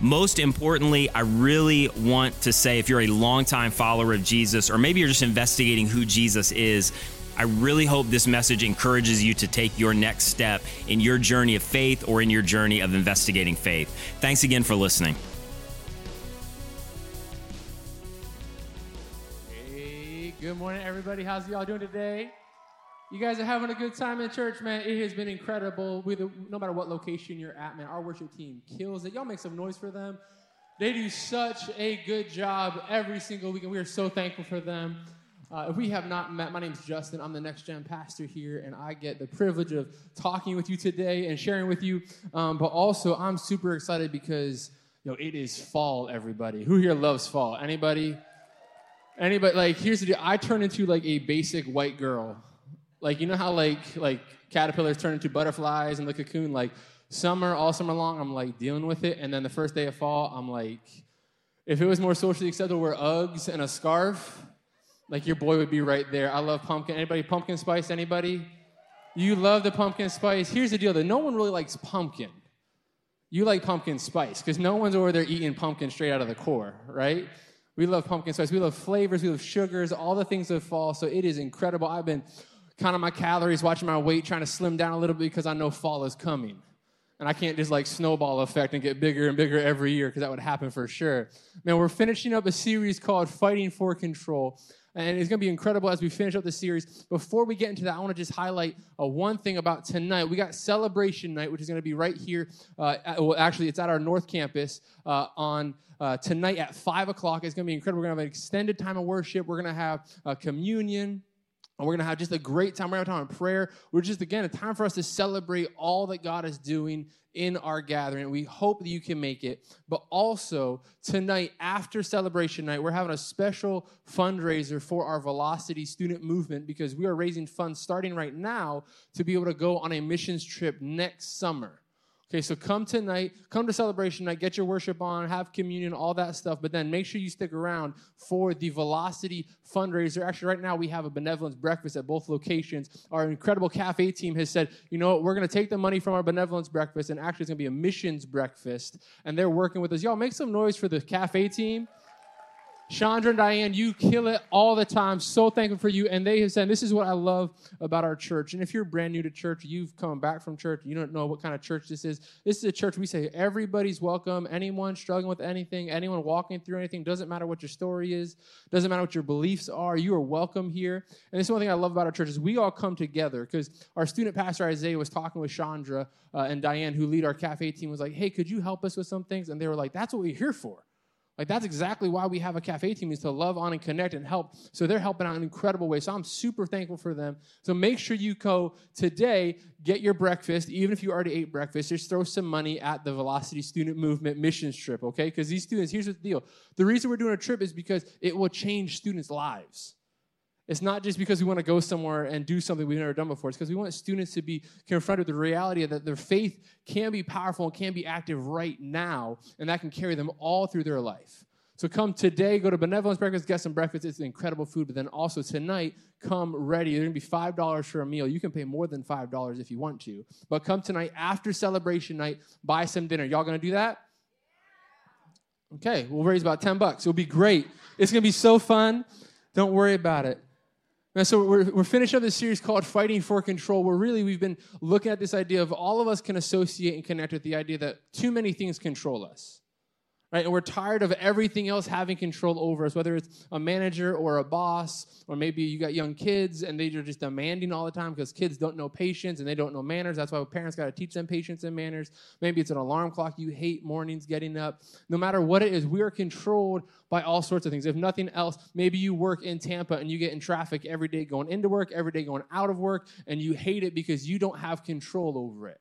Most importantly, I really want to say if you're a longtime follower of Jesus, or maybe you're just investigating who Jesus is, I really hope this message encourages you to take your next step in your journey of faith or in your journey of investigating faith. Thanks again for listening. Hey, good morning, everybody. How's y'all doing today? You guys are having a good time in church, man. It has been incredible. We, no matter what location you're at, man, our worship team kills it. Y'all make some noise for them. They do such a good job every single week, and we are so thankful for them. Uh, if we have not met, my name is Justin. I'm the next gen pastor here, and I get the privilege of talking with you today and sharing with you. Um, but also, I'm super excited because you know it is fall. Everybody, who here loves fall? Anybody? Anybody? Like, here's the deal. I turn into like a basic white girl like you know how like like caterpillars turn into butterflies in the cocoon. Like summer, all summer long, I'm like dealing with it, and then the first day of fall, I'm like, if it was more socially acceptable, wear Uggs and a scarf, like your boy would be right there. I love pumpkin. Anybody pumpkin spice? Anybody? You love the pumpkin spice. Here's the deal: that no one really likes pumpkin. You like pumpkin spice because no one's over there eating pumpkin straight out of the core, right? We love pumpkin spice. We love flavors. We love sugars. All the things of fall. So it is incredible. I've been counting my calories, watching my weight, trying to slim down a little bit because I know fall is coming. And I can't just like snowball effect and get bigger and bigger every year because that would happen for sure. Man, we're finishing up a series called Fighting for Control. And it's going to be incredible as we finish up the series. Before we get into that, I want to just highlight uh, one thing about tonight. We got Celebration Night, which is going to be right here. Uh, at, well, actually, it's at our North Campus uh, on uh, tonight at 5 o'clock. It's going to be incredible. We're going to have an extended time of worship. We're going to have a communion. And we're going to have just a great time. We're going to have time of prayer. We're just, again, a time for us to celebrate all that God is doing in our gathering. We hope that you can make it. But also, tonight, after celebration night, we're having a special fundraiser for our Velocity student movement because we are raising funds starting right now to be able to go on a missions trip next summer. Okay, so come tonight, come to celebration night, get your worship on, have communion, all that stuff, but then make sure you stick around for the Velocity fundraiser. Actually, right now we have a benevolence breakfast at both locations. Our incredible cafe team has said, you know what, we're to take the money from our benevolence breakfast, and actually it's to be a missions breakfast, and they're working with us. Y'all make some noise for the cafe team. Chandra and Diane, you kill it all the time. So thankful for you. And they have said, This is what I love about our church. And if you're brand new to church, you've come back from church, you don't know what kind of church this is. This is a church we say everybody's welcome. Anyone struggling with anything, anyone walking through anything, doesn't matter what your story is, doesn't matter what your beliefs are, you are welcome here. And this is one thing I love about our church is we all come together because our student pastor Isaiah was talking with Chandra uh, and Diane, who lead our cafe team, was like, Hey, could you help us with some things? And they were like, That's what we're here for. Like that's exactly why we have a cafe team is to love on and connect and help. So they're helping out in incredible ways. So I'm super thankful for them. So make sure you go today, get your breakfast, even if you already ate breakfast, just throw some money at the Velocity Student Movement missions trip, okay? Because these students, here's the deal. The reason we're doing a trip is because it will change students' lives. It's not just because we want to go somewhere and do something we've never done before. It's because we want students to be confronted with the reality that their faith can be powerful and can be active right now, and that can carry them all through their life. So come today, go to Benevolence Breakfast, get some breakfast. It's incredible food. But then also tonight, come ready. There's going to be $5 for a meal. You can pay more than $5 if you want to. But come tonight after celebration night, buy some dinner. Y'all going to do that? Okay, we'll raise about 10 bucks. It'll be great. It's going to be so fun. Don't worry about it. And so we're, we're finishing up this series called Fighting for Control, where really we've been looking at this idea of all of us can associate and connect with the idea that too many things control us right? And we're tired of everything else having control over us, whether it's a manager or a boss, or maybe you got young kids and they're just demanding all the time because kids don't know patience and they don't know manners. That's why parents got to teach them patience and manners. Maybe it's an alarm clock you hate mornings getting up. No matter what it is, we are controlled by all sorts of things. If nothing else, maybe you work in Tampa and you get in traffic every day going into work, every day going out of work, and you hate it because you don't have control over it.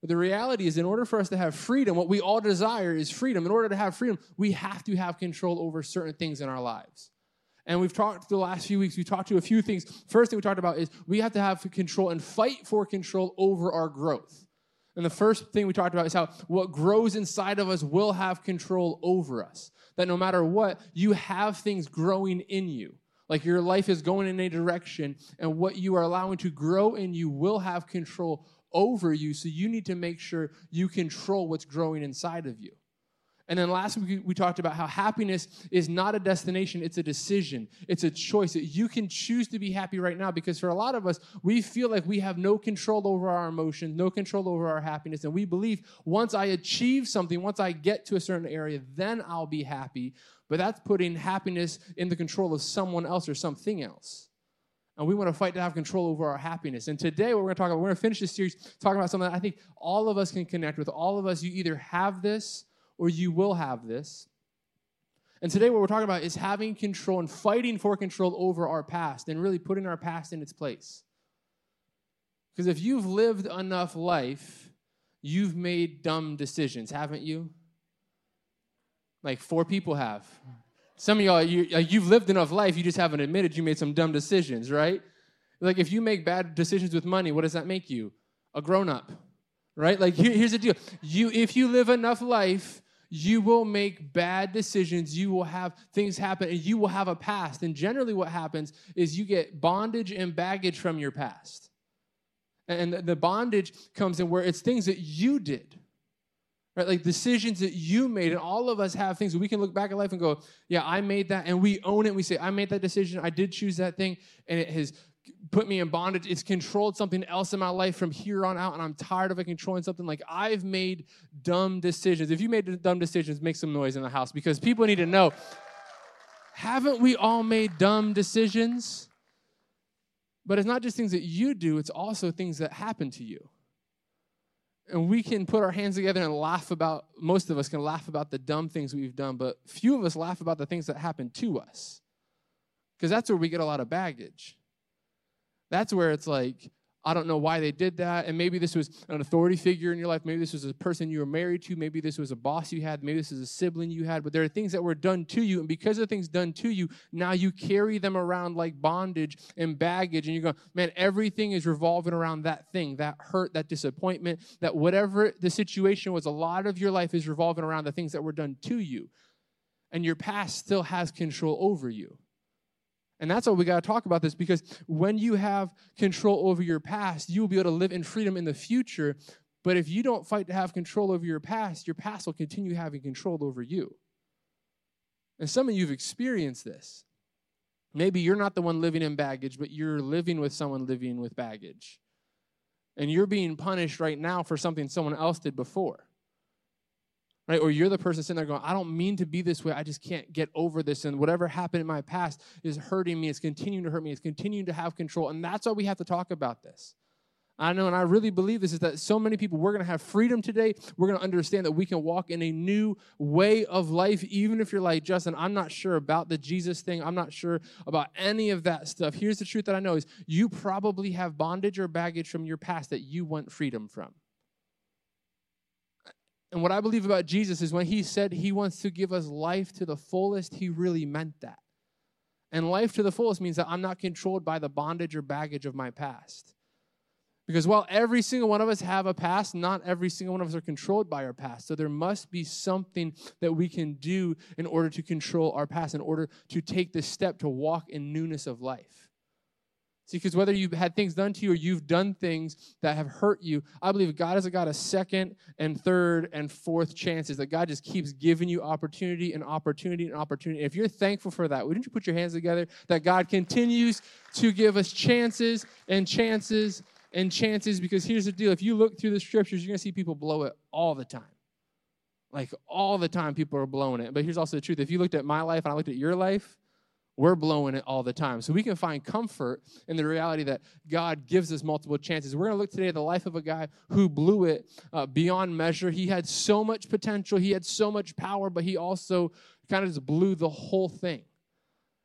But the reality is, in order for us to have freedom, what we all desire is freedom. In order to have freedom, we have to have control over certain things in our lives. And we've talked the last few weeks, we talked to a few things. First thing we talked about is we have to have control and fight for control over our growth. And the first thing we talked about is how what grows inside of us will have control over us. That no matter what, you have things growing in you. Like your life is going in a direction, and what you are allowing to grow in you will have control over you. So you need to make sure you control what's growing inside of you. And then last week we talked about how happiness is not a destination, it's a decision. It's a choice that you can choose to be happy right now because for a lot of us, we feel like we have no control over our emotions, no control over our happiness. And we believe once I achieve something, once I get to a certain area, then I'll be happy. But that's putting happiness in the control of someone else or something else. And we want to fight to have control over our happiness. And today, what we're going to talk about, we're going to finish this series talking about something that I think all of us can connect with. All of us, you either have this or you will have this. And today, what we're talking about is having control and fighting for control over our past and really putting our past in its place. Because if you've lived enough life, you've made dumb decisions, haven't you? Like four people have. Some of y'all, you, you've lived enough life, you just haven't admitted you made some dumb decisions, right? Like if you make bad decisions with money, what does that make you? A grown up, right? Like here, here's the deal: you, if you live enough life, you will make bad decisions. You will have things happen, and you will have a past. And generally, what happens is you get bondage and baggage from your past. And the bondage comes in where it's things that you did, right? Like decisions that you made. And all of us have things we can look back at life and go, yeah, I made that. And we own it. We say, I made that decision. I did choose that thing. And it has put me in bondage. It's controlled something else in my life from here on out, and I'm tired of it controlling something. Like I've made dumb decisions. If you made dumb decisions, make some noise in the house because people need to know. Haven't we all made dumb decisions? But it's not just things that you do, it's also things that happen to you. And we can put our hands together and laugh about, most of us can laugh about the dumb things we've done, but few of us laugh about the things that happen to us. Because that's where we get a lot of baggage. That's where it's like, I don't know why they did that. And maybe this was an authority figure in your life. Maybe this was a person you were married to. Maybe this was a boss you had. Maybe this is a sibling you had. But there are things that were done to you. And because of things done to you, now you carry them around like bondage and baggage. And you go, man, everything is revolving around that thing, that hurt, that disappointment, that whatever the situation was, a lot of your life is revolving around the things that were done to you. And your past still has control over you. And that's why we got to talk about this because when you have control over your past, you will be able to live in freedom in the future. But if you don't fight to have control over your past, your past will continue having control over you. And some of you have experienced this. Maybe you're not the one living in baggage, but you're living with someone living with baggage. And you're being punished right now for something someone else did before right? Or you're the person sitting there going, I don't mean to be this way. I just can't get over this. And whatever happened in my past is hurting me. It's continuing to hurt me. It's continuing to have control. And that's why we have to talk about this. I know, and I really believe this is that so many people, we're going to have freedom today. We're going to understand that we can walk in a new way of life, even if you're like, Justin, I'm not sure about the Jesus thing. I'm not sure about any of that stuff. Here's the truth that I know is you probably have bondage or baggage from your past that you want freedom from. And what I believe about Jesus is when he said he wants to give us life to the fullest, he really meant that. And life to the fullest means that I'm not controlled by the bondage or baggage of my past. Because while every single one of us have a past, not every single one of us are controlled by our past. So there must be something that we can do in order to control our past, in order to take this step to walk in newness of life. See, because whether you've had things done to you or you've done things that have hurt you, I believe God has got a second and third and fourth chances, that God just keeps giving you opportunity and opportunity and opportunity. If you're thankful for that, wouldn't you put your hands together that God continues to give us chances and chances and chances? Because here's the deal if you look through the scriptures, you're going to see people blow it all the time. Like all the time, people are blowing it. But here's also the truth if you looked at my life and I looked at your life, we're blowing it all the time. So we can find comfort in the reality that God gives us multiple chances. We're going to look today at the life of a guy who blew it uh, beyond measure. He had so much potential, he had so much power, but he also kind of just blew the whole thing.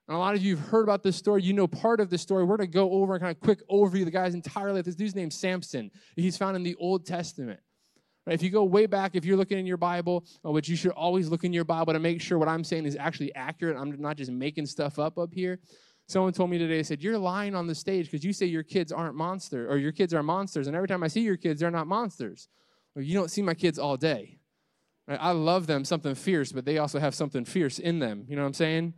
And a lot of you have heard about this story. You know part of the story. We're going to go over and kind of quick overview the guy's entirely. This dude's named Samson. He's found in the Old Testament. Right? If you go way back, if you're looking in your Bible, uh, which you should always look in your Bible to make sure what I'm saying is actually accurate, I'm not just making stuff up up here. Someone told me today, I said, You're lying on the stage because you say your kids aren't monsters or your kids are monsters. And every time I see your kids, they're not monsters. You don't see my kids all day. Right? I love them something fierce, but they also have something fierce in them. You know what I'm saying?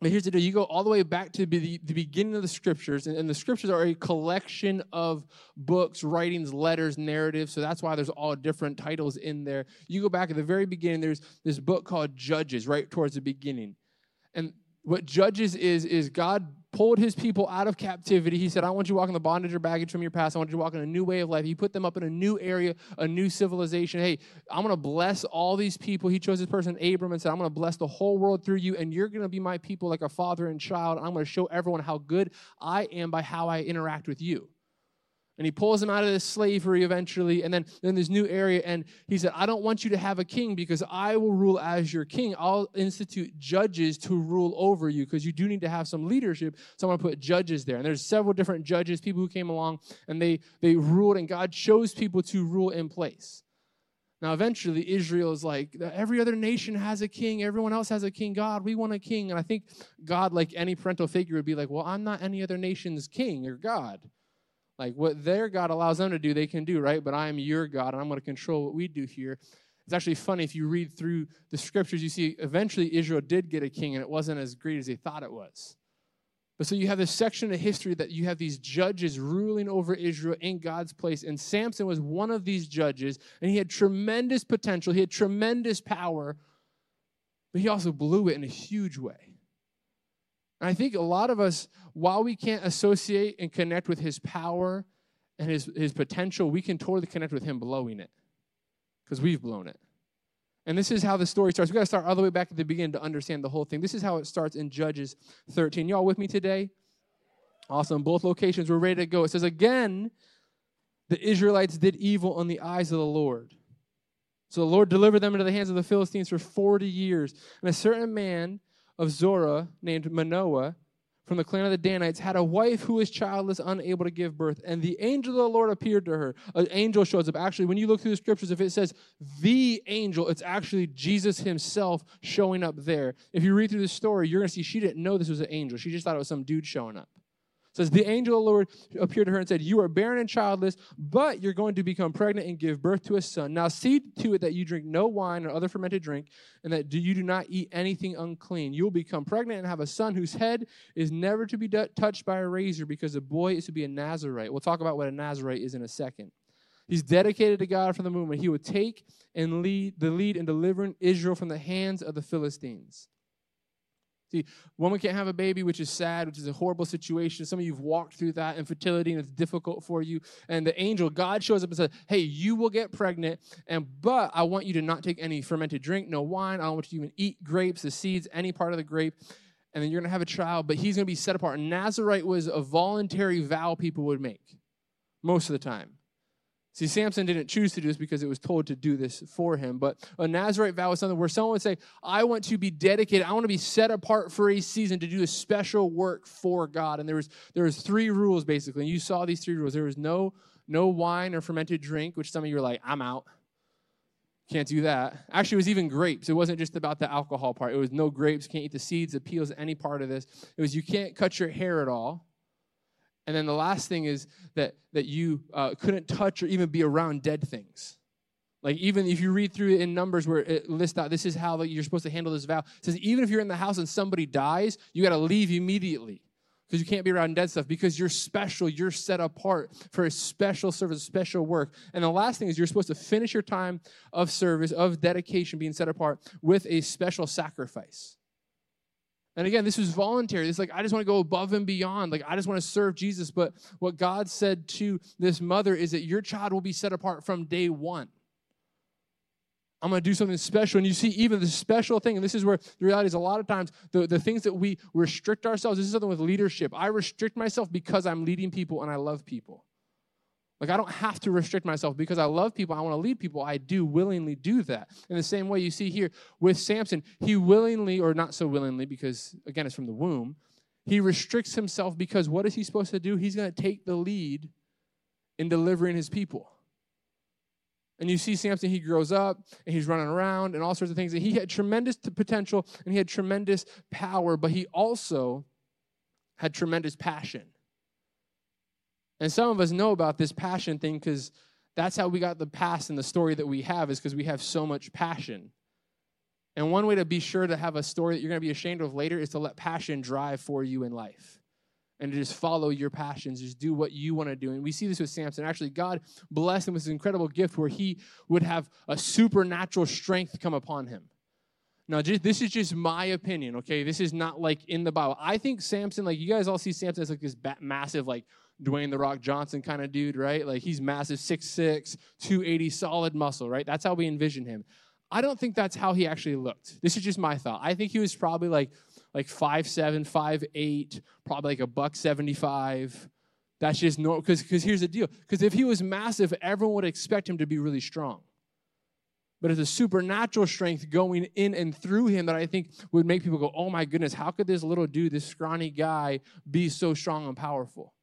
But here's the deal you go all the way back to the, the beginning of the scriptures, and, and, the scriptures are a collection of books, writings, letters, narratives. So that's why there's all different titles in there. You go back at the very beginning, there's this book called Judges, right towards the beginning. And what Judges is, is God pulled his people out of captivity. He said, I want you to walk in the bondage or baggage from your past. I want you to walk in a new way of life. He put them up in a new area, a new civilization. Hey, I'm going to bless all these people. He chose this person, Abram, and said, I'm going to bless the whole world through you, and you're going to be my people like a father and child. And I'm going to show everyone how good I am by how I interact with you and he pulls him out of this slavery eventually and then in this new area and he said i don't want you to have a king because i will rule as your king i'll institute judges to rule over you because you do need to have some leadership so i'm going to put judges there and there's several different judges people who came along and they they ruled and god chose people to rule in place now, eventually, Israel is like, every other nation has a king. Everyone else has a king. God, we want a king. And I think God, like any parental figure, would be like, well, I'm not any other nation's king or God. Like what their God allows them to do, they can do, right? But I am your God, and I'm going to control what we do here. It's actually funny if you read through the scriptures, you see eventually Israel did get a king, and it wasn't as great as they thought it was. But so you have this section of history that you have these judges ruling over Israel in God's place. And Samson was one of these judges, and he had tremendous potential, he had tremendous power, but he also blew it in a huge way. And I think a lot of us, while we can't associate and connect with his power and his, his potential, we can totally connect with him blowing it because we've blown it. And this is how the story starts. we got to start all the way back at the beginning to understand the whole thing. This is how it starts in Judges 13. Y'all with me today? Awesome. Both locations, we're ready to go. It says, Again, the Israelites did evil in the eyes of the Lord. So the Lord delivered them into the hands of the Philistines for 40 years. And a certain man of Zorah named Manoah from the clan of the Danites had a wife who was childless, unable to give birth. And the angel of the Lord appeared to her. An angel shows up. Actually, when you look through the scriptures, if it says the angel, it's actually Jesus himself showing up there. If you read through the story, you're going to see she didn't know this was an angel. She just thought it was some dude showing up says the angel of the lord appeared to her and said you are barren and childless but you're going to become pregnant and give birth to a son. Now see to it that you drink no wine or other fermented drink and that you do not eat anything unclean. You will become pregnant and have a son whose head is never to be touched by a razor because the boy is to be a nazarite. We'll talk about what a nazarite is in a second. He's dedicated to God from the moment he would take and lead the lead in delivering Israel from the hands of the Philistines. See, woman can't have a baby, which is sad, which is a horrible situation. Some of you have walked through that infertility and it's difficult for you. And the angel, God shows up and says, Hey, you will get pregnant, and but I want you to not take any fermented drink, no wine. I don't want you to even eat grapes, the seeds, any part of the grape. And then you're gonna have a child, but he's gonna be set apart. Nazarite was a voluntary vow people would make most of the time. See, Samson didn't choose to do this because it was told to do this for him. But a Nazarite vow is something where someone would say, I want to be dedicated. I want to be set apart for a season to do a special work for God. And there was there was three rules basically. And you saw these three rules. There was no no wine or fermented drink, which some of you are like, I'm out. Can't do that. Actually, it was even grapes. It wasn't just about the alcohol part. It was no grapes, can't eat the seeds, the peels, any part of this. It was you can't cut your hair at all. And then the last thing is that, that you uh, couldn't touch or even be around dead things. Like even if you read through it in Numbers where it lists out this is how you're supposed to handle this vow. It says even if you're in the house and somebody dies, you got to leave immediately because you can't be around dead stuff because you're special. You're set apart for a special service, special work. And the last thing is you're supposed to finish your time of service, of dedication, being set apart with a special sacrifice. And again, this was voluntary. It's like, I just want to go above and beyond. Like, I just want to serve Jesus. But what God said to this mother is that your child will be set apart from day one. I'm going to do something special. And you see, even the special thing, and this is where the reality is a lot of times the, the things that we restrict ourselves, this is something with leadership. I restrict myself because I'm leading people and I love people. Like, I don't have to restrict myself because I love people. I want to lead people. I do willingly do that. In the same way you see here with Samson, he willingly, or not so willingly, because again, it's from the womb, he restricts himself because what is he supposed to do? He's going to take the lead in delivering his people. And you see Samson, he grows up and he's running around and all sorts of things. And he had tremendous potential and he had tremendous power, but he also had tremendous passion. And some of us know about this passion thing because that's how we got the past and the story that we have, is because we have so much passion. And one way to be sure to have a story that you're going to be ashamed of later is to let passion drive for you in life and to just follow your passions, just do what you want to do. And we see this with Samson. Actually, God blessed him with this incredible gift where he would have a supernatural strength come upon him. Now, just, this is just my opinion, okay? This is not like in the Bible. I think Samson, like you guys all see Samson as like this massive, like Dwayne the Rock Johnson kind of dude, right? Like he's massive, 6'6, 280, solid muscle, right? That's how we envision him. I don't think that's how he actually looked. This is just my thought. I think he was probably like like five seven, five eight, probably like a buck 75. That's just normal. Because here's the deal. Because if he was massive, everyone would expect him to be really strong. But it's a supernatural strength going in and through him that I think would make people go, oh my goodness, how could this little dude, this scrawny guy, be so strong and powerful?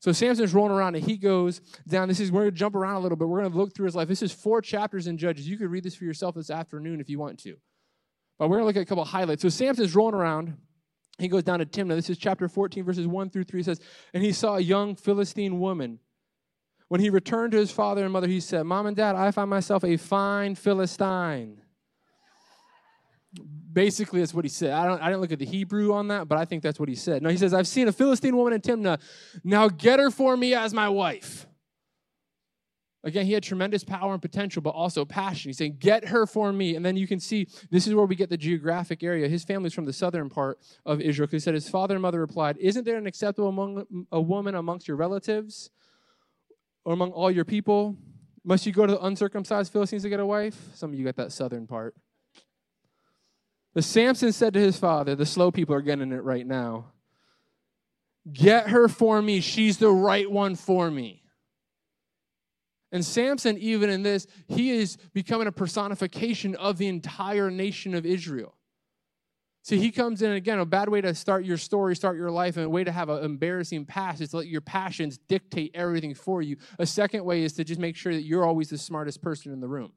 So Samson's rolling around and he goes down. This is, we're going to jump around a little bit. We're going to look through his life. This is four chapters in Judges. You could read this for yourself this afternoon if you want to. But we're going to look at a couple highlights. So Samson's rolling around. He goes down to Timnah. This is chapter 14, verses 1 through 3. It says, And he saw a young Philistine woman. When he returned to his father and mother, he said, Mom and Dad, I find myself a fine Philistine. Basically, that's what he said. I, don't, I didn't look at the Hebrew on that, but I think that's what he said. No, he says, I've seen a Philistine woman in Timnah. Now get her for me as my wife. Again, he had tremendous power and potential, but also passion. He's saying, Get her for me. And then you can see this is where we get the geographic area. His family's from the southern part of Israel. He said, His father and mother replied, Isn't there an acceptable among a woman amongst your relatives or among all your people? Must you go to the uncircumcised Philistines to get a wife? Some of you got that southern part. The Samson said to his father, The slow people are getting it right now. Get her for me. She's the right one for me. And Samson, even in this, he is becoming a personification of the entire nation of Israel. See, he comes in again, a bad way to start your story, start your life, and a way to have an embarrassing past is to let your passions dictate everything for you. A second way is to just make sure that you're always the smartest person in the room.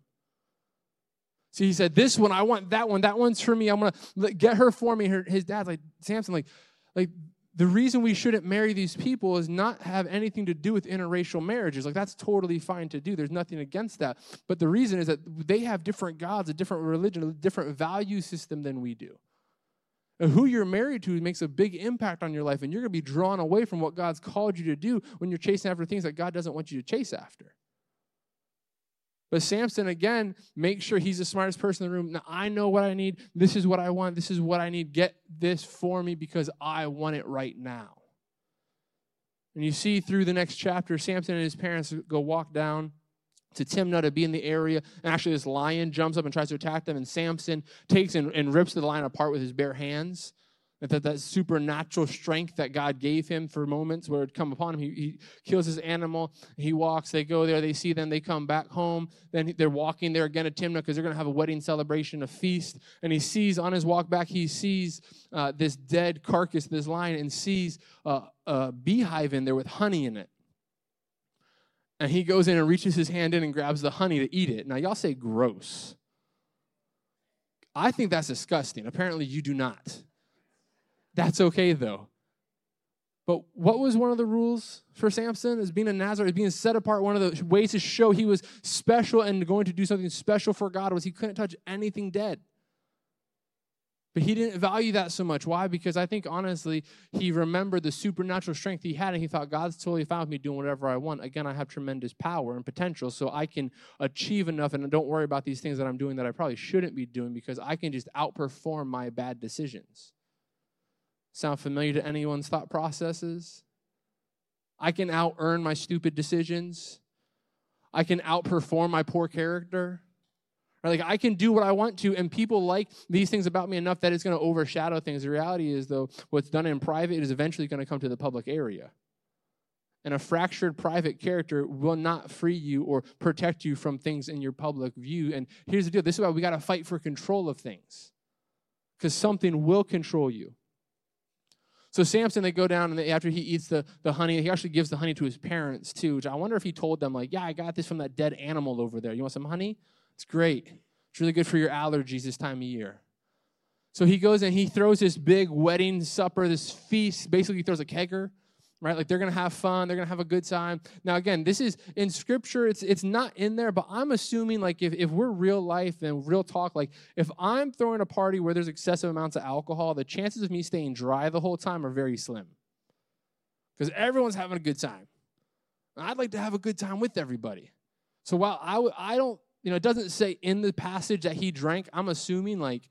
See, he said, This one, I want that one. That one's for me. I'm going to get her for me. Her, his dad's like, Samson, like, like the reason we shouldn't marry these people is not have anything to do with interracial marriages. Like that's totally fine to do. There's nothing against that. But the reason is that they have different gods, a different religion, a different value system than we do. And who you're married to makes a big impact on your life, and you're going to be drawn away from what God's called you to do when you're chasing after things that God doesn't want you to chase after. But Samson, again, makes sure he's the smartest person in the room. Now, I know what I need. This is what I want. This is what I need. Get this for me because I want it right now. And you see through the next chapter, Samson and his parents go walk down to Timnah to be in the area. And actually, this lion jumps up and tries to attack them. And Samson takes and, and rips the lion apart with his bare hands that that supernatural strength that God gave him for moments where it come upon him. He, he kills his animal. He walks. They go there. They see them. They come back home. Then they're walking there again at Timnah because they're going to have a wedding celebration, a feast. And he sees on his walk back, he sees uh, this dead carcass, this lion, and sees uh, a beehive in there with honey in it. And he goes in and reaches his hand in and grabs the honey to eat it. Now, y'all say gross. I think that's disgusting. Apparently, you do not. That's okay though. But what was one of the rules for Samson as being a Nazarite, being set apart? One of the ways to show he was special and going to do something special for God was he couldn't touch anything dead. But he didn't value that so much. Why? Because I think honestly, he remembered the supernatural strength he had, and he thought, God's totally fine with me doing whatever I want. Again, I have tremendous power and potential, so I can achieve enough and don't worry about these things that I'm doing that I probably shouldn't be doing because I can just outperform my bad decisions. Sound familiar to anyone's thought processes? I can out earn my stupid decisions. I can outperform my poor character. Or like I can do what I want to, and people like these things about me enough that it's going to overshadow things. The reality is, though, what's done in private is eventually going to come to the public area. And a fractured private character will not free you or protect you from things in your public view. And here's the deal this is why we got to fight for control of things, because something will control you. So Samson, they go down and they, after he eats the, the honey, he actually gives the honey to his parents too. Which I wonder if he told them like, "Yeah, I got this from that dead animal over there. You want some honey? It's great. It's really good for your allergies this time of year." So he goes and he throws this big wedding supper, this feast. Basically, he throws a kegger right? Like they're gonna have fun, they're gonna have a good time. Now, again, this is in scripture, it's it's not in there, but I'm assuming like if, if we're real life and real talk, like if I'm throwing a party where there's excessive amounts of alcohol, the chances of me staying dry the whole time are very slim. Because everyone's having a good time. I'd like to have a good time with everybody. So while I w- I don't, you know, it doesn't say in the passage that he drank, I'm assuming like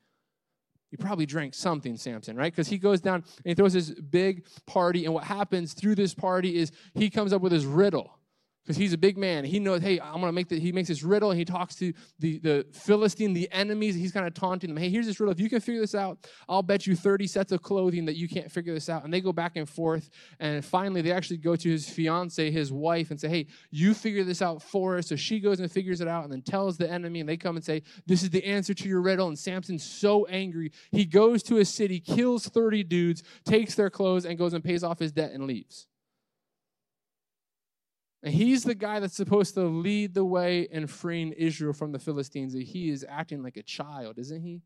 he probably drank something, Samson, right? Because he goes down and he throws this big party, and what happens through this party is he comes up with his riddle because he's a big man. He knows, hey, I'm gonna make the. He makes this riddle, and he talks to the the Philistine, the enemies. He's kind of taunting them. Hey, here's this riddle. If you can figure this out, I'll bet you 30 sets of clothing that you can't figure this out. And they go back and forth, and finally they actually go to his fiance, his wife, and say, hey, you figure this out for us. So she goes and figures it out, and then tells the enemy, and they come and say, this is the answer to your riddle. And Samson's so angry, he goes to a city, kills 30 dudes, takes their clothes, and goes and pays off his debt and leaves. And he's the guy that's supposed to lead the way in freeing Israel from the Philistines. And he is acting like a child, isn't he?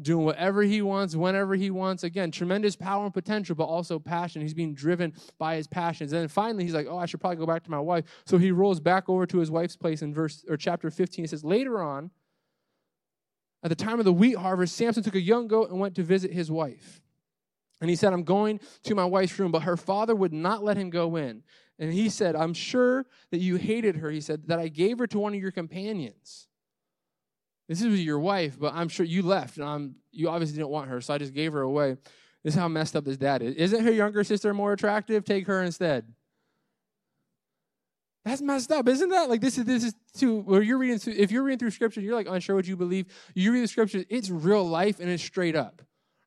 Doing whatever he wants, whenever he wants. Again, tremendous power and potential, but also passion. He's being driven by his passions. And then finally, he's like, "Oh, I should probably go back to my wife." So he rolls back over to his wife's place in verse or chapter 15. It says, "Later on, at the time of the wheat harvest, Samson took a young goat and went to visit his wife." And he said, I'm going to my wife's room, but her father would not let him go in. And he said, I'm sure that you hated her. He said, that I gave her to one of your companions. This is your wife, but I'm sure you left, and I'm, you obviously didn't want her, so I just gave her away. This is how messed up his dad is. Isn't her younger sister more attractive? Take her instead. That's messed up, isn't that? Like this is this is too where you're reading if you're reading through scripture, you're like unsure what you believe. You read the scripture, it's real life and it's straight up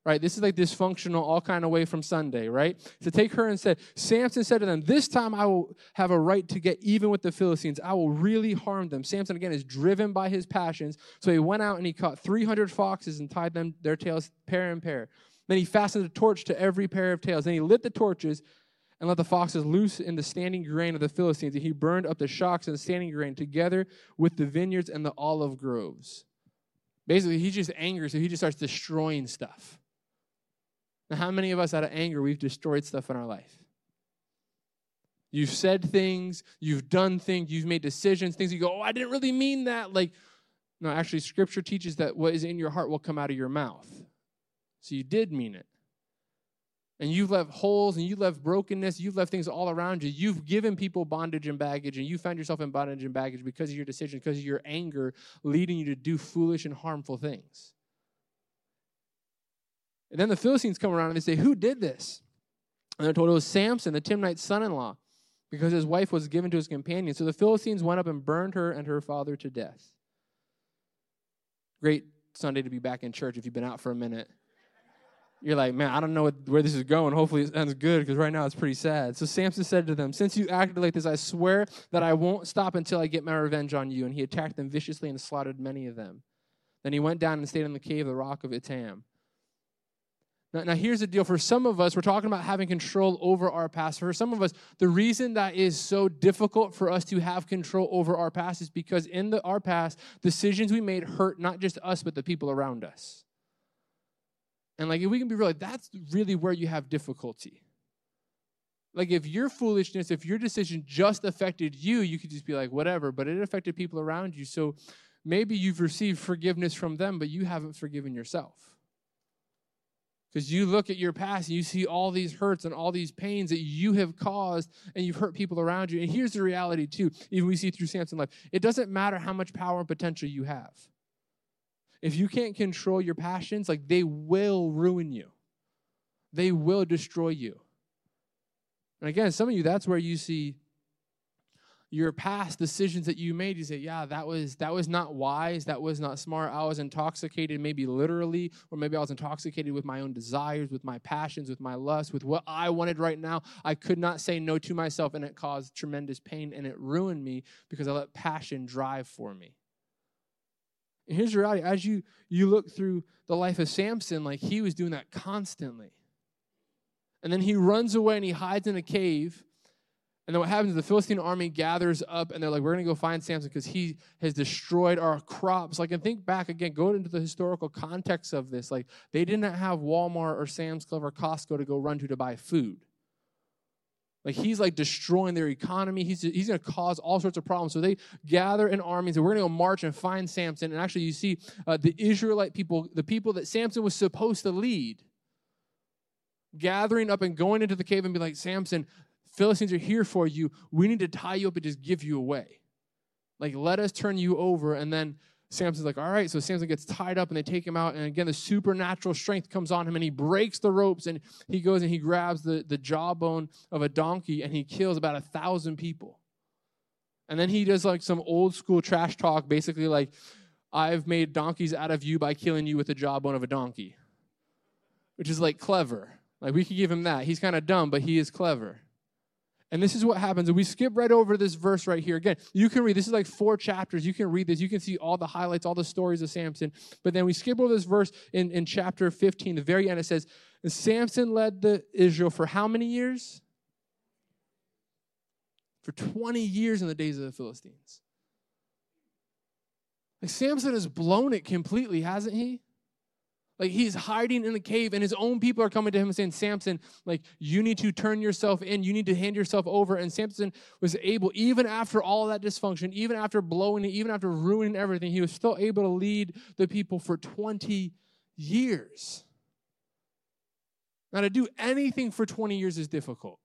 right? This is like dysfunctional, all kind of way from Sunday, right? To take her and said, Samson said to them, This time I will have a right to get even with the Philistines. I will really harm them. Samson, again, is driven by his passions. So he went out and he caught 300 foxes and tied them, their tails pair in pair. Then he fastened a torch to every pair of tails. Then he lit the torches and let the foxes loose in the standing grain of the Philistines. And he burned up the shocks and the standing grain together with the vineyards and the olive groves. Basically, he's just angry, so he just starts destroying stuff. Now, how many of us, out of anger, we've destroyed stuff in our life? You've said things, you've done things, you've made decisions, things you go, oh, I didn't really mean that. Like, no, actually, Scripture teaches that what is in your heart will come out of your mouth. So you did mean it. And you've left holes and you've left brokenness, you've left things all around you. You've given people bondage and baggage, and you found yourself in bondage and baggage because of your decision, because of your anger, leading you to do foolish and harmful things. And then the Philistines come around and they say, Who did this? And they're told it was Samson, the Timnite's son in law, because his wife was given to his companion. So the Philistines went up and burned her and her father to death. Great Sunday to be back in church if you've been out for a minute. You're like, man, I don't know what, where this is going. Hopefully it ends good because right now it's pretty sad. So Samson said to them, Since you acted like this, I swear that I won't stop until I get my revenge on you. And he attacked them viciously and slaughtered many of them. Then he went down and stayed in the cave of the rock of Etam. Now, now, here's the deal. For some of us, we're talking about having control over our past. For some of us, the reason that is so difficult for us to have control over our past is because in the, our past, decisions we made hurt not just us, but the people around us. And like, if we can be real, that's really where you have difficulty. Like, if your foolishness, if your decision just affected you, you could just be like, whatever, but it affected people around you. So maybe you've received forgiveness from them, but you haven't forgiven yourself. Because you look at your past and you see all these hurts and all these pains that you have caused and you've hurt people around you. And here's the reality, too, even we see through Samson's life it doesn't matter how much power and potential you have. If you can't control your passions, like they will ruin you, they will destroy you. And again, some of you, that's where you see your past decisions that you made you say yeah that was that was not wise that was not smart. I was intoxicated maybe literally or maybe i was intoxicated with my own desires with my passions with my lust with what i wanted right now. I could not say no to myself and it caused tremendous pain and it ruined me because i let passion drive for me. And here's the reality as you you look through the life of samson like he was doing that constantly. And then he runs away and he hides in a cave. And then what happens is the Philistine army gathers up and they're like, we're going to go find Samson because he has destroyed our crops. Like, and think back again, go into the historical context of this. Like, they didn't have Walmart or Sam's Club or Costco to go run to to buy food. Like, he's like destroying their economy. He's, he's going to cause all sorts of problems. So they gather an army and we're going to go march and find Samson. And actually, you see uh, the Israelite people, the people that Samson was supposed to lead, gathering up and going into the cave and be like, Samson, Philistines are here for you. We need to tie you up and just give you away. Like, let us turn you over. And then Samson's like, all right. So Samson gets tied up and they take him out. And again, the supernatural strength comes on him and he breaks the ropes and he goes and he grabs the, the jawbone of a donkey and he kills about a thousand people. And then he does like some old school trash talk, basically like, I've made donkeys out of you by killing you with the jawbone of a donkey, which is like clever. Like we could give him that. He's kind of dumb, but he is clever. And this is what happens. And we skip right over this verse right here. Again, you can read, this is like four chapters. You can read this. You can see all the highlights, all the stories of Samson. But then we skip over this verse in, in chapter 15, the very end. It says, Samson led the Israel for how many years? For 20 years in the days of the Philistines. Like Samson has blown it completely, hasn't he? Like he's hiding in a cave, and his own people are coming to him and saying, Samson, like you need to turn yourself in, you need to hand yourself over. And Samson was able, even after all that dysfunction, even after blowing it, even after ruining everything, he was still able to lead the people for 20 years. Now, to do anything for 20 years is difficult.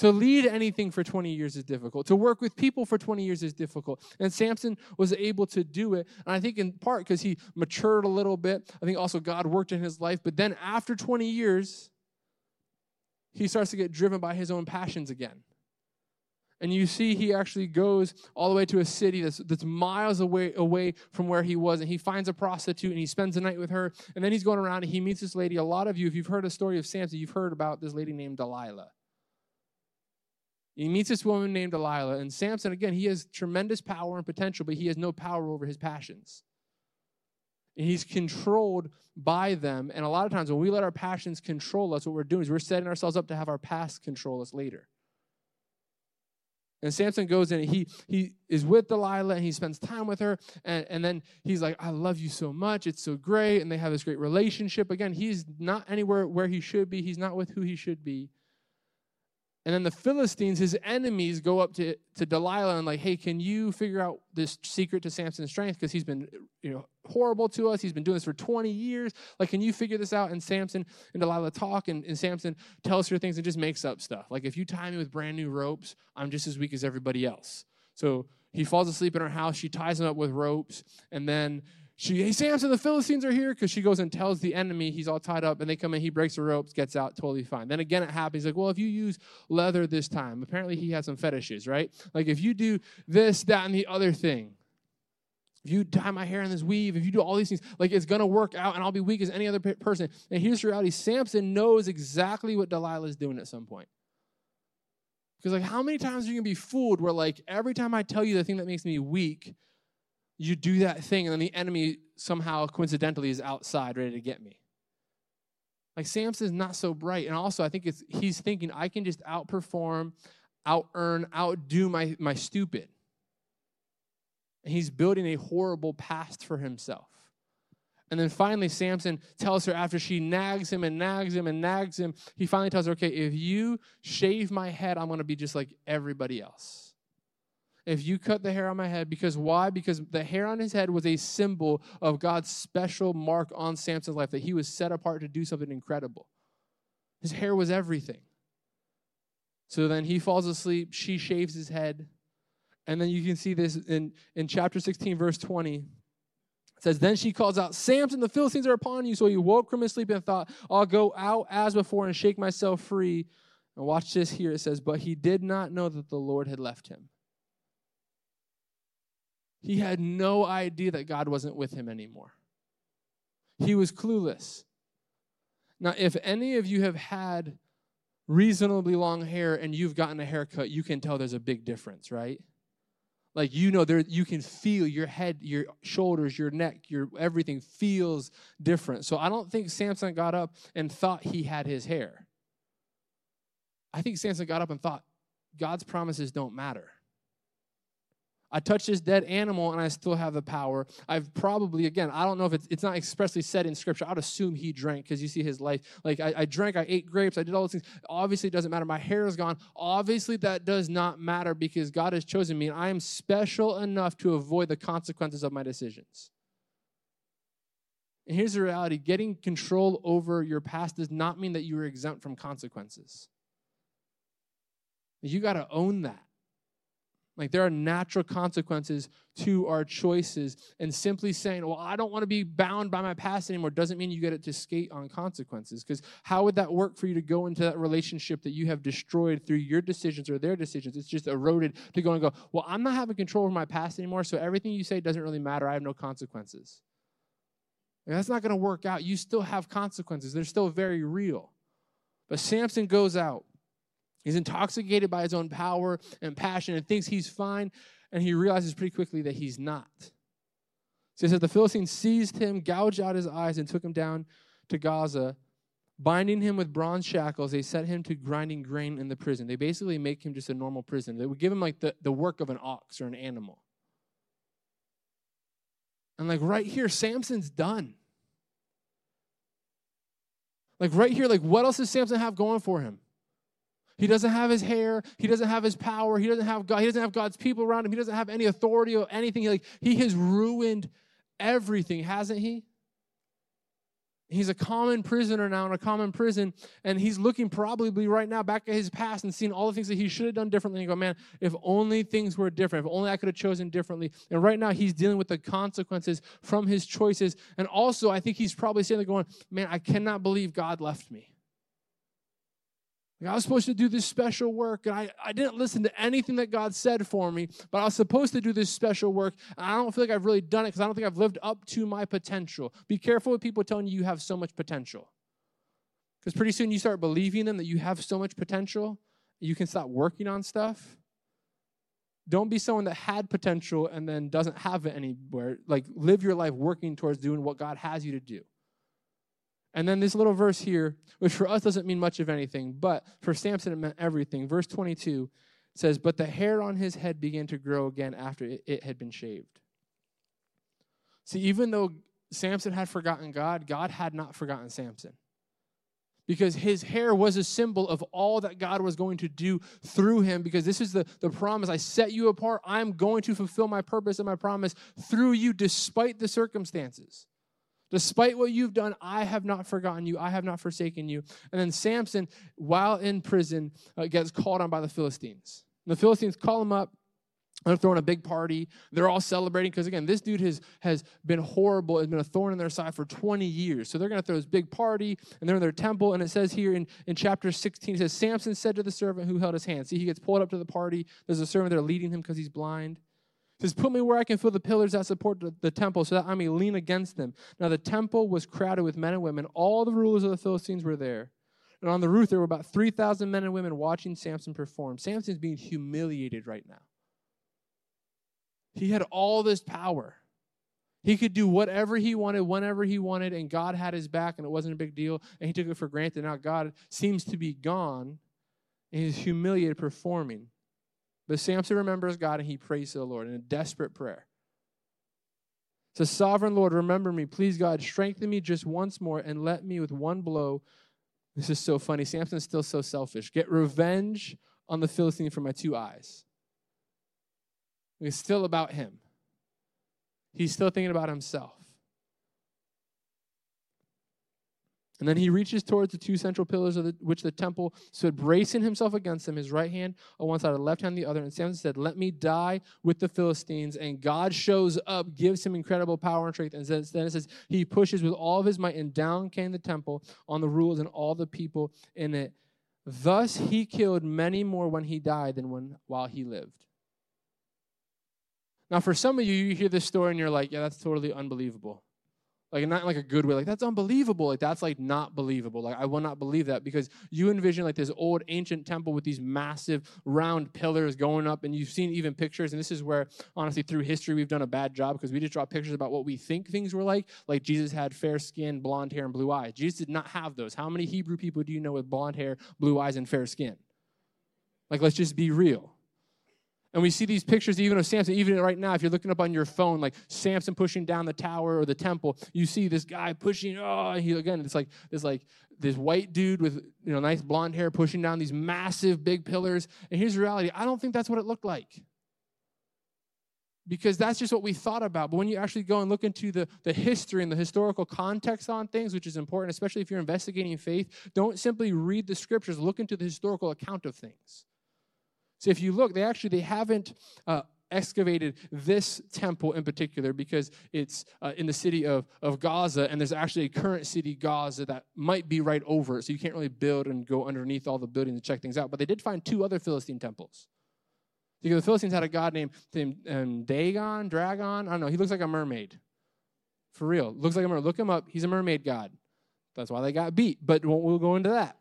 To lead anything for 20 years is difficult. To work with people for 20 years is difficult. And Samson was able to do it. And I think in part because he matured a little bit. I think also God worked in his life. But then after 20 years, he starts to get driven by his own passions again. And you see, he actually goes all the way to a city that's, that's miles away, away from where he was. And he finds a prostitute and he spends the night with her. And then he's going around and he meets this lady. A lot of you, if you've heard a story of Samson, you've heard about this lady named Delilah. He meets this woman named Delilah, and Samson, again, he has tremendous power and potential, but he has no power over his passions. And he's controlled by them. And a lot of times when we let our passions control us, what we're doing is we're setting ourselves up to have our past control us later. And Samson goes in, he he is with Delilah and he spends time with her. And, and then he's like, I love you so much. It's so great. And they have this great relationship. Again, he's not anywhere where he should be, he's not with who he should be. And then the Philistines, his enemies, go up to, to Delilah and like, hey, can you figure out this secret to Samson's strength? Because he's been, you know, horrible to us. He's been doing this for 20 years. Like, can you figure this out? And Samson and Delilah talk, and, and Samson tells her things and just makes up stuff. Like, if you tie me with brand new ropes, I'm just as weak as everybody else. So he falls asleep in her house. She ties him up with ropes, and then she, hey, Samson, the Philistines are here because she goes and tells the enemy he's all tied up, and they come in. He breaks the ropes, gets out, totally fine. Then again, it happens. Like, well, if you use leather this time, apparently he has some fetishes, right? Like if you do this, that, and the other thing, if you dye my hair in this weave, if you do all these things, like it's gonna work out, and I'll be weak as any other person. And here's the reality: Samson knows exactly what Delilah is doing at some point. Because like, how many times are you gonna be fooled? Where like every time I tell you the thing that makes me weak you do that thing, and then the enemy somehow coincidentally is outside ready to get me. Like Samson's not so bright. And also, I think it's he's thinking, I can just outperform, out earn, outdo my, my stupid. And he's building a horrible past for himself. And then finally, Samson tells her after she nags him and nags him and nags him, he finally tells her, Okay, if you shave my head, I'm going to be just like everybody else if you cut the hair on my head. Because why? Because the hair on his head was a symbol of God's special mark on Samson's life, that he was set apart to do something incredible. His hair was everything. So then he falls asleep, she shaves his head. And then you can see this in, in chapter 16, verse 20. It says, Then she calls out, Samson, the Philistines are upon you. So he woke from his sleep and thought, I'll go out as before and shake myself free. And watch this here. It says, But he did not know that the Lord had left him. He had no idea that God wasn't with him anymore. He was clueless. Now, if any of you have had reasonably long hair and you've gotten a haircut, you can tell there's a big difference, right? Like you know, there you can feel your head, your shoulders, your neck, your everything feels different. So I don't think Samson got up and thought he had his hair. I think Samson got up and thought, God's promises don't matter. I touch this dead animal and I still have the power. I've probably, again, I don't know if it's, it's not expressly said in scripture. I'd assume he drank because you see his life. Like, I, I, drank, I ate grapes, I did all those things. Obviously, it doesn't matter. My hair is gone. Obviously, that does not matter because God has chosen me and I am special enough to avoid the consequences of my decisions. And here's the reality getting control over your past does not mean that you are exempt from consequences. You got to own that. Like there are natural consequences to our choices. And simply saying, well, I don't want to be bound by my past anymore doesn't mean you get it to skate on consequences. Because how would that work for you to go into that relationship that you have destroyed through your decisions or their decisions? It's just eroded to go and go, well, I'm not having control over my past anymore, so everything you say doesn't really matter. I have no consequences. And that's not going to work out. You still have consequences, they're still very real. But Samson goes out He's intoxicated by his own power and passion and thinks he's fine, and he realizes pretty quickly that he's not. So it says the Philistines seized him, gouged out his eyes, and took him down to Gaza. Binding him with bronze shackles, they set him to grinding grain in the prison. They basically make him just a normal prisoner. They would give him like the, the work of an ox or an animal. And like right here, Samson's done. Like right here, like what else does Samson have going for him? He doesn't have his hair. He doesn't have his power. He doesn't have God. He doesn't have God's people around him. He doesn't have any authority or anything. Like he has ruined everything, hasn't he? He's a common prisoner now in a common prison, and he's looking probably right now back at his past and seeing all the things that he should have done differently. And go, man, if only things were different, if only I could have chosen differently. And right now, he's dealing with the consequences from his choices. And also, I think he's probably sitting there going, man, I cannot believe God left me. Like I was supposed to do this special work, and I, I didn't listen to anything that God said for me, but I was supposed to do this special work, and I don't feel like I've really done it because I don't think I've lived up to my potential. Be careful with people telling you you have so much potential. Because pretty soon you start believing them that you have so much potential, you can stop working on stuff. Don't be someone that had potential and then doesn't have it anywhere. Like, live your life working towards doing what God has you to do. And then this little verse here, which for us doesn't mean much of anything, but for Samson it meant everything. Verse 22 says, But the hair on his head began to grow again after it, had been shaved. See, even though Samson had forgotten God, God had not forgotten Samson. Because his hair was a symbol of all that God was going to do through him. Because this is the, the promise I set you apart. I'm going to fulfill my purpose and my promise through you despite the circumstances. Despite what you've done, I have not forgotten you. I have not forsaken you. And then Samson, while in prison, uh, gets called on by the Philistines. And the Philistines call him up. They're throwing a big party. They're all celebrating because, again, this dude has, has been horrible, has been a thorn in their side for 20 years. So they're going to throw this big party, and they're in their temple. And it says here in, in chapter 16, it says, Samson said to the servant who held his hand. See, he gets pulled up to the party. There's a servant there leading him because he's blind says, Put me where I can feel the pillars that support the, the, temple so that I may lean against them. Now the temple was crowded with men and women. All the rulers of the Philistines were there. And on the roof, there were about 3,000 men and women watching Samson perform. Samson's being humiliated right now. He had all this power. He could do whatever he wanted, whenever he wanted, and God had his back, and it wasn't a big deal, and he took it for granted. Now God seems to be gone, and he's humiliated performing. But Samson remembers God and he prays to the Lord in a desperate prayer. Says, Sovereign Lord, remember me. Please, God, strengthen me just once more and let me with one blow. This is so funny. Samson's still so selfish. Get revenge on the Philistine for my two eyes. It's still about him. He's still thinking about himself. And then he reaches towards the two central pillars of the, which the temple stood, bracing himself against them, his right hand on one side, the left hand on the other. And Samson said, Let me die with the Philistines. And God shows up, gives him incredible power and strength. And then it says, He pushes with all of his might, and down came the temple on the rules and all the people in it. Thus he killed many more when he died than when while he lived. Now, for some of you, you hear this story and you're like, yeah, that's totally unbelievable. Like not like a good way. Like that's unbelievable. Like that's like not believable. Like I will not believe that because you envision like this old ancient temple with these massive round pillars going up, and you've seen even pictures. And this is where honestly through history we've done a bad job because we just draw pictures about what we think things were like. Like Jesus had fair skin, blonde hair, and blue eyes. Jesus did not have those. How many Hebrew people do you know with blonde hair, blue eyes, and fair skin? Like, let's just be real. And we see these pictures even of Samson, even right now, if you're looking up on your phone, like Samson pushing down the tower or the temple, you see this guy pushing, oh, he again, it's like this like this white dude with you know nice blonde hair pushing down these massive big pillars. And here's the reality: I don't think that's what it looked like. Because that's just what we thought about. But when you actually go and look into the, the history and the historical context on things, which is important, especially if you're investigating faith, don't simply read the scriptures, look into the historical account of things. So if you look, they actually they haven't uh, excavated this temple in particular because it's uh, in the city of, of Gaza, and there's actually a current city, Gaza, that might be right over it. So you can't really build and go underneath all the buildings and check things out. But they did find two other Philistine temples. Because the Philistines had a god named, named um, Dagon, Dragon, I don't know. He looks like a mermaid. For real. Looks like a mermaid. Look him up. He's a mermaid god. That's why they got beat, but we'll go into that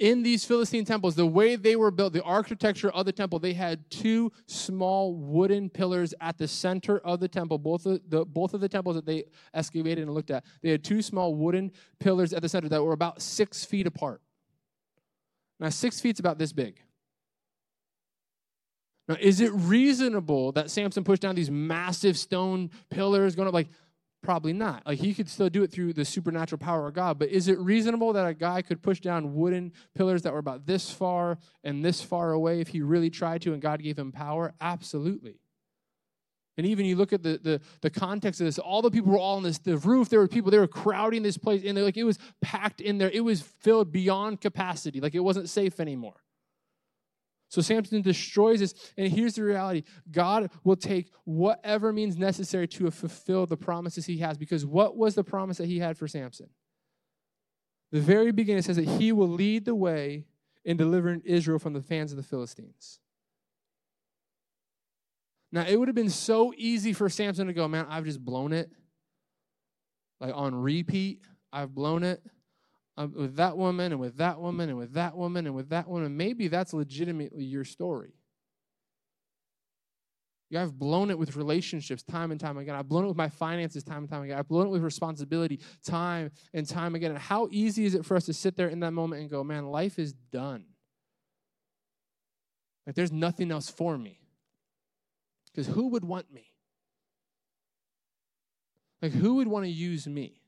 in these Philistine temples, the way they were built, the architecture of the temple, they had two small wooden pillars at the center of the temple. Both of the, both of the temples that they excavated and looked at, they had two small wooden pillars at the center that were about six feet apart. Now, six feet's about this big. Now, is it reasonable that Samson pushed down these massive stone pillars going up like Probably not. Like he could still do it through the supernatural power of God, but is it reasonable that a guy could push down wooden pillars that were about this far and this far away if he really tried to and God gave him power? Absolutely. And even you look at the, the, the context of this, all the people were all on this the roof. There were people, they were crowding this place, and they're like it was packed in there. It was filled beyond capacity. Like it wasn't safe anymore. So Samson destroys this. And here's the reality God will take whatever means necessary to fulfill the promises he has. Because what was the promise that he had for Samson? The very beginning says that he will lead the way in delivering Israel from the hands of the Philistines. Now, it would have been so easy for Samson to go, man, I've just blown it. Like on repeat, I've blown it um, with that woman and with that woman and with that woman and with that woman. Maybe that's legitimately your story. Yeah, I've blown it with relationships time and time again. I've blown it with my finances time and time again. I've blown it with responsibility time and time again. And how easy is it for us to sit there in that moment and go, man, life is done? Like, there's nothing else for me. Because who would want me? Like, who would want to use me?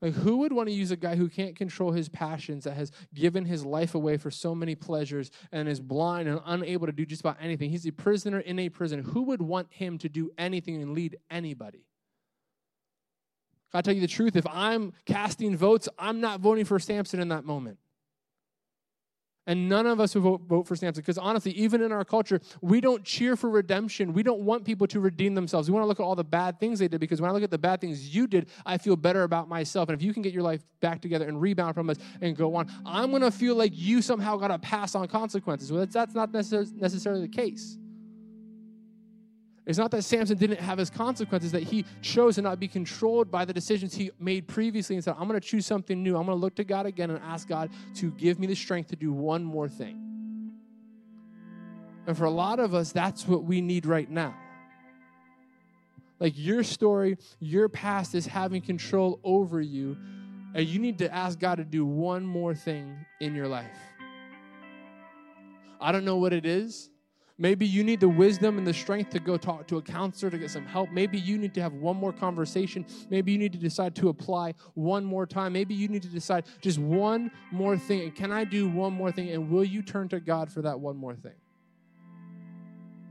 Like, who would want to use a guy who can't control his passions, that has given his life away for so many pleasures and is blind and unable to do just about anything? He's a prisoner in a prison. Who would want him to do anything and lead anybody? I tell you the truth, if I'm casting votes, I'm not voting for Samson in that moment. And none of us would vote, vote for Samson because honestly, even in our culture, we don't cheer for redemption. We don't want people to redeem themselves. We want to look at all the bad things they did because when I look at the bad things you did, I feel better about myself. And if you can get your life back together and rebound from us and go on, I'm going to feel like you somehow got to pass on consequences. Well, that's, that's not necessarily the case. It's not that Samson didn't have his consequences, that he chose to not be controlled by the decisions he made previously and said, I'm going to choose something new. I'm going to look to God again and ask God to give me the strength to do one more thing. And for a lot of us, that's what we need right now. Like your story, your past is having control over you, and you need to ask God to do one more thing in your life. I don't know what it is. Maybe you need the wisdom and the strength to go talk to a counselor to get some help. Maybe you need to have one more conversation. Maybe you need to decide to apply one more time. Maybe you need to decide just one more thing. And can I do one more thing? And will you turn to God for that one more thing?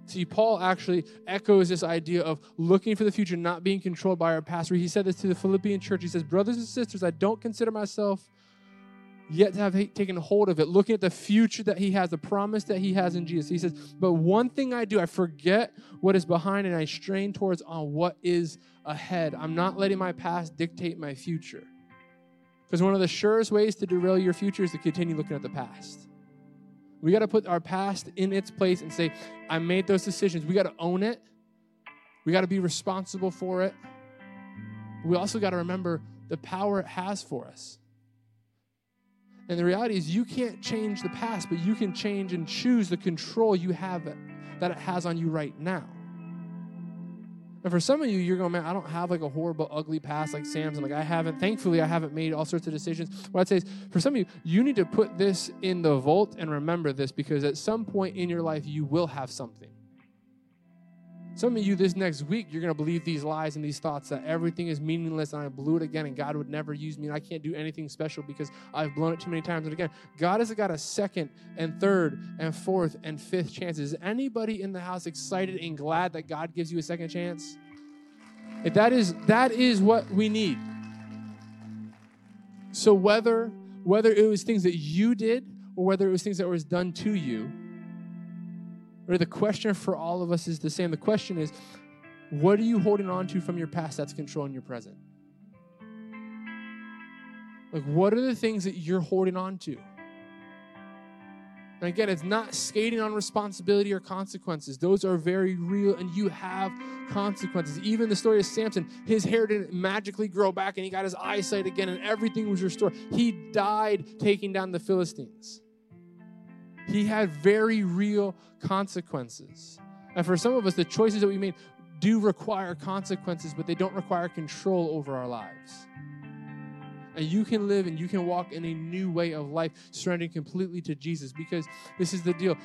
See, Paul actually echoes this idea of looking for the future, not being controlled by our past. He said this to the Philippian church. He says, Brothers and sisters, I don't consider myself yet to have taken hold of it, looking at the future that he has, the promise that he has in Jesus. He says, But one thing I do, I forget what is behind and I strain towards on what is ahead. I'm not letting my past dictate my future. Because one of the surest ways to derail your future is to continue looking at the past. We got to put our past in its place and say, I made those decisions. We got to own it. We got to be responsible for it. We also got to remember the power it has for us. And the reality is, you can't change the past, but you can change and choose the control you have that it has on you right now. And for some of you, you're going, man, I don't have like a horrible, ugly past like Samson. Like I haven't, thankfully, I haven't made all sorts of decisions. What I'd say is, for some of you, you need to put this in the vault and remember this because at some point in your life, you will have something. Some of you this next week, you're going to believe these lies and these thoughts that everything is meaningless and I blew it again and God would never use me and I can't do anything special because I've blown it too many times and again. God has got a second and third and fourth and fifth chances. Is anybody in the house excited and glad that God gives you a second chance? If that is that is what we need. So whether whether it was things that you did or whether it was things that was done to you, or the question for all of us is the same. The question is, what are you holding on to from your past that's controlling your present? Like, what are the things that you're holding on to? And again, it's not skating on responsibility or consequences. Those are very real, and you have consequences. Even the story of Samson, his hair didn't magically grow back, and he got his eyesight again, and everything was restored. He died taking down the Philistines. He had very real consequences. And for some of us, the choices that we made do require consequences, but they don't require control over our lives. And you can live and you can walk in a new way of life, surrendering completely to Jesus, because this is the deal.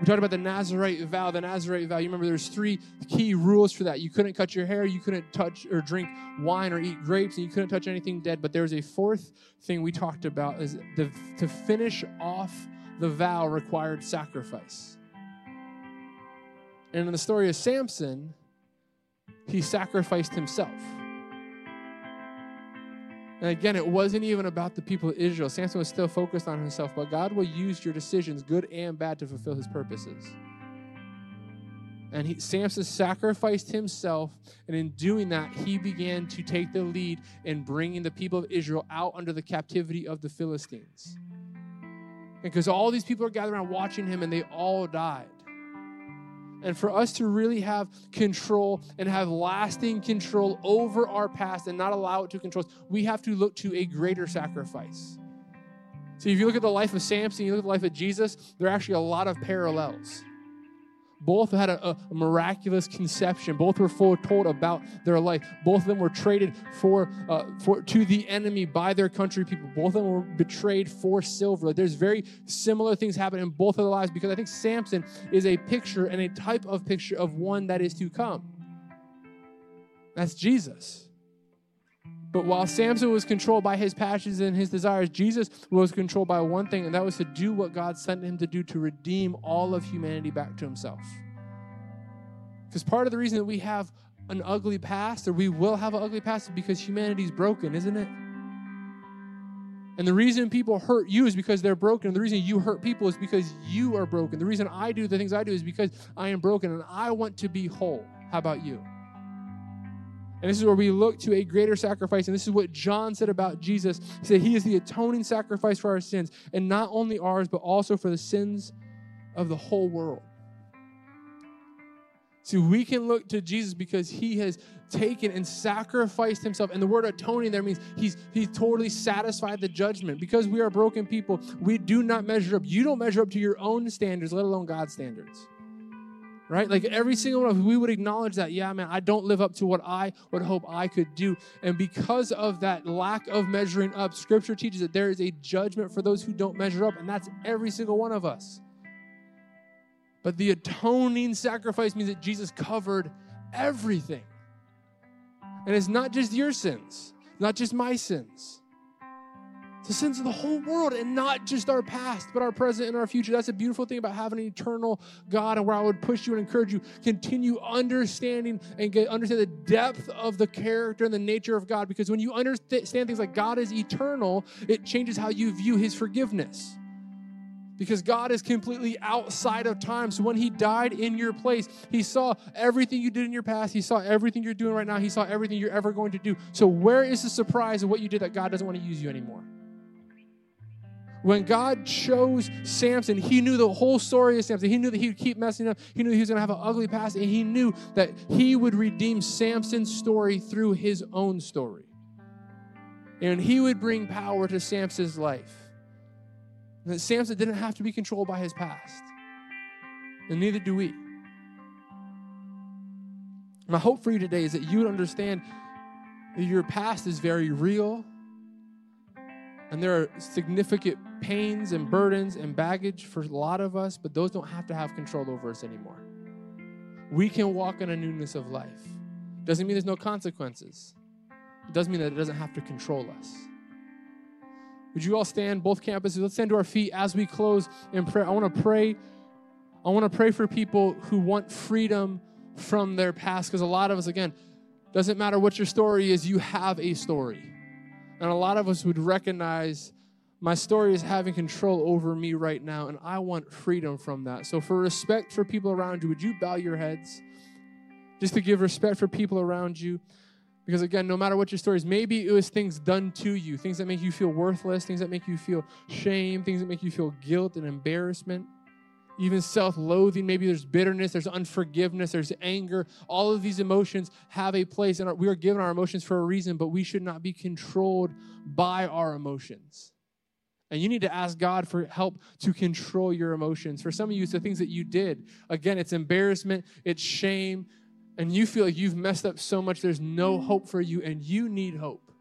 We talked about the Nazarite vow. The Nazarite vow, you remember there's three key rules for that. You couldn't cut your hair, you couldn't touch or drink wine or eat grapes, and you couldn't touch anything dead. But there's a fourth thing we talked about is the, to finish off the vow required sacrifice. And in the story of Samson, he sacrificed himself. And again, it wasn't even about the people of Israel. Samson was still focused on himself, but God will use your decisions, good and bad, to fulfill his purposes. And he, Samson sacrificed himself, and in doing that, he began to take the lead in bringing the people of Israel out under the captivity of the Philistines. Because all these people are gathered around watching him, and they all died. And for us to really have control and have lasting control over our past and not allow it to control us, we have to look to a greater sacrifice. So if you look at the life of Samson, you look at the life of Jesus, there are actually a lot of parallels. Both had a, a, miraculous conception. Both were foretold about their life. Both of them were traded for, uh, for to the enemy by their country people. Both of them were betrayed for silver. Like there's very similar things happen in both of their lives because I think Samson is a picture and a type of picture of one that is to come. That's Jesus. But while Samson was controlled by his passions and his desires, Jesus was controlled by one thing, and that was to do what God sent him to do to redeem all of humanity back to himself. Because part of the reason that we have an ugly past, or we will have an ugly past, is because humanity's broken, isn't it? And the reason people hurt you is because they're broken. And The reason you hurt people is because you are broken. The reason I do the things I do is because I am broken and I want to be whole. How about you? And this is where we look to a greater sacrifice. And this is what John said about Jesus. He said, He is the atoning sacrifice for our sins, and not only ours, but also for the sins of the whole world. See, we can look to Jesus because he has taken and sacrificed himself. And the word atoning there means he's he's totally satisfied the judgment. Because we are broken people, we do not measure up. You don't measure up to your own standards, let alone God's standards right? Like every single one of us, we would acknowledge that, yeah, man, I don't live up to what I would hope I could do. And because of that lack of measuring up, scripture teaches that there is a judgment for those who don't measure up, and that's every single one of us. But the atoning sacrifice means that Jesus covered everything. And it's not just your sins, not just my sins the sins of the whole world and not just our past, but our present and our future. That's a beautiful thing about having an eternal God, and where I would push you and encourage you continue understanding and get understand the depth of the character and the nature of God. Because when you understand things like God is eternal, it changes how you view His forgiveness. Because God is completely outside of time. So when He died in your place, He saw everything you did in your past. He saw everything you're doing right now. He saw everything you're ever going to do. So where is the surprise of what you did that God doesn't want to use you anymore? When God chose Samson, he knew the whole story of Samson. He knew that he would keep messing up. He knew he was going to have an ugly past, and he knew that he would redeem Samson's story through his own story. And he would bring power to Samson's life. And that Samson didn't have to be controlled by his past. And neither do we. My hope for you today is that you would understand that your past is very real and there are significant pains and burdens and baggage for a lot of us, but those don't have to have control over us anymore. We can walk in a newness of life. Doesn't mean there's no consequences. It doesn't mean that it doesn't have to control us. Would you all stand, both campuses? Let's stand to our feet as we close in prayer. I want to pray. I want to pray for people who want freedom from their past because a lot of us, again, doesn't matter what your story is, you have a story. And a lot of us would recognize my story is having control over me right now, and I want freedom from that. So, for respect for people around you, would you bow your heads? Just to give respect for people around you. Because again, no matter what your story is, maybe it was things done to you, things that make you feel worthless, things that make you feel shame, things that make you feel guilt and embarrassment, even self loathing. Maybe there's bitterness, there's unforgiveness, there's anger. All of these emotions have a place, and we are given our emotions for a reason, but we should not be controlled by our emotions. And you need to ask God for help to control your emotions. For some of you, it's the things that you did. Again, it's embarrassment, it's shame, and you feel like you've messed up so much, there's no hope for you, and you need hope.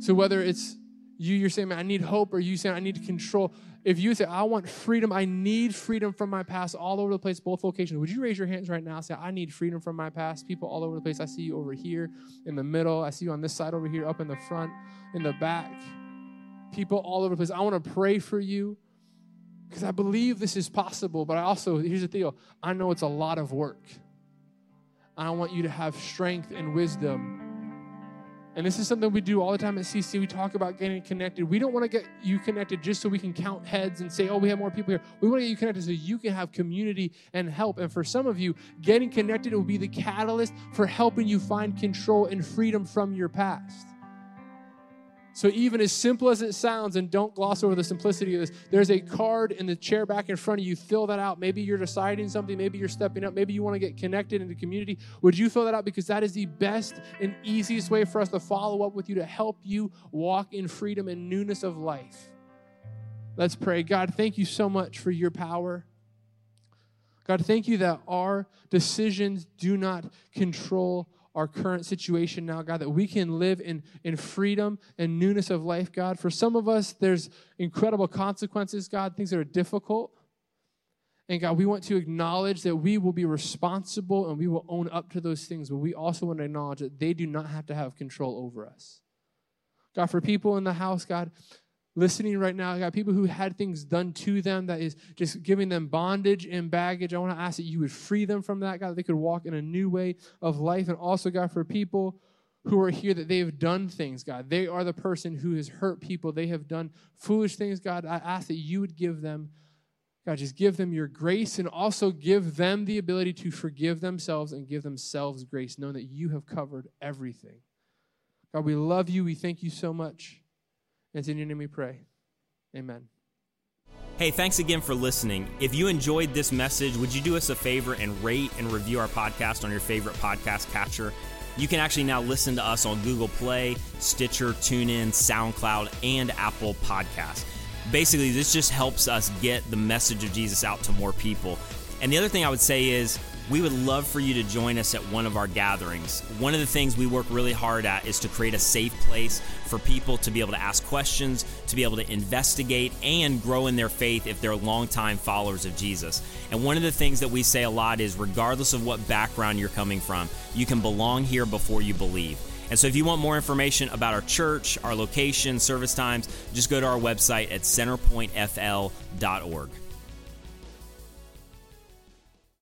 So whether it's you, you're saying, man, I need hope, or you saying, I need to control. If you say, I want freedom, I need freedom from my past all over the place, both locations, would you raise your hands right now? Say, I need freedom from my past. People all over the place. I see you over here in the middle. I see you on this side over here, up in the front, in the back people all over the place. I want to pray for you because I believe this is possible, but I also, here's the deal I know it's a lot of work. I want you to have strength and wisdom. And this is something we do all the time at CC. We talk about getting connected. We don't want to get you connected just so we can count heads and say, oh, we have more people here. We want to get you connected so you can have community and help. And for some of you, getting connected will be the catalyst for helping you find control and freedom from your past. So, even as simple as it sounds, and don't gloss over the simplicity of this, there's a card in the chair back in front of you. Fill that out. Maybe you're deciding something. Maybe you're stepping up. Maybe you want to get connected in the community. Would you fill that out? Because that is the best and easiest way for us to follow up with you to help you walk in freedom and newness of life. Let's pray. God, thank you so much for your power. God, thank you that our decisions do not control our current situation now, God, that we can live in, in freedom and newness of life, God. For some of us, there's incredible consequences, God, things that are difficult. And God, we want to acknowledge that we will be responsible and we will own up to those things, but we also want to acknowledge that they do not have to have control over us. God, for people in the house, God, listening right now, I got people who had things done to them that is just giving them bondage and baggage. I want to ask that you would free them from that, God, that they could walk in a new way of life. And also, God, for people who are here that they have done things, God, they are the person who has hurt people. They have done foolish things, God. I ask that you would give them. God, just give them your grace and also give them the ability to forgive themselves and give themselves grace, knowing that you have covered everything. God, we love you. We thank you so much. It's in your name we pray. Amen. Hey, thanks again for listening. If you enjoyed this message, would you do us a favor and rate and review our podcast on your favorite podcast catcher? You can actually now listen to us on Google Play, Stitcher, TuneIn, SoundCloud, and Apple Podcasts. Basically, this just helps us get the message of Jesus out to more people. And the other thing I would say is, we would love for you to join us at one of our gatherings. One of the things we work really hard at is to create a safe place for people to be able to ask questions, to be able to investigate, and grow in their faith if they're longtime followers of Jesus. And one of the things that we say a lot is regardless of what background you're coming from, you can belong here before you believe. And so, if you want more information about our church, our location, service times, just go to our website at centerpointfl.org.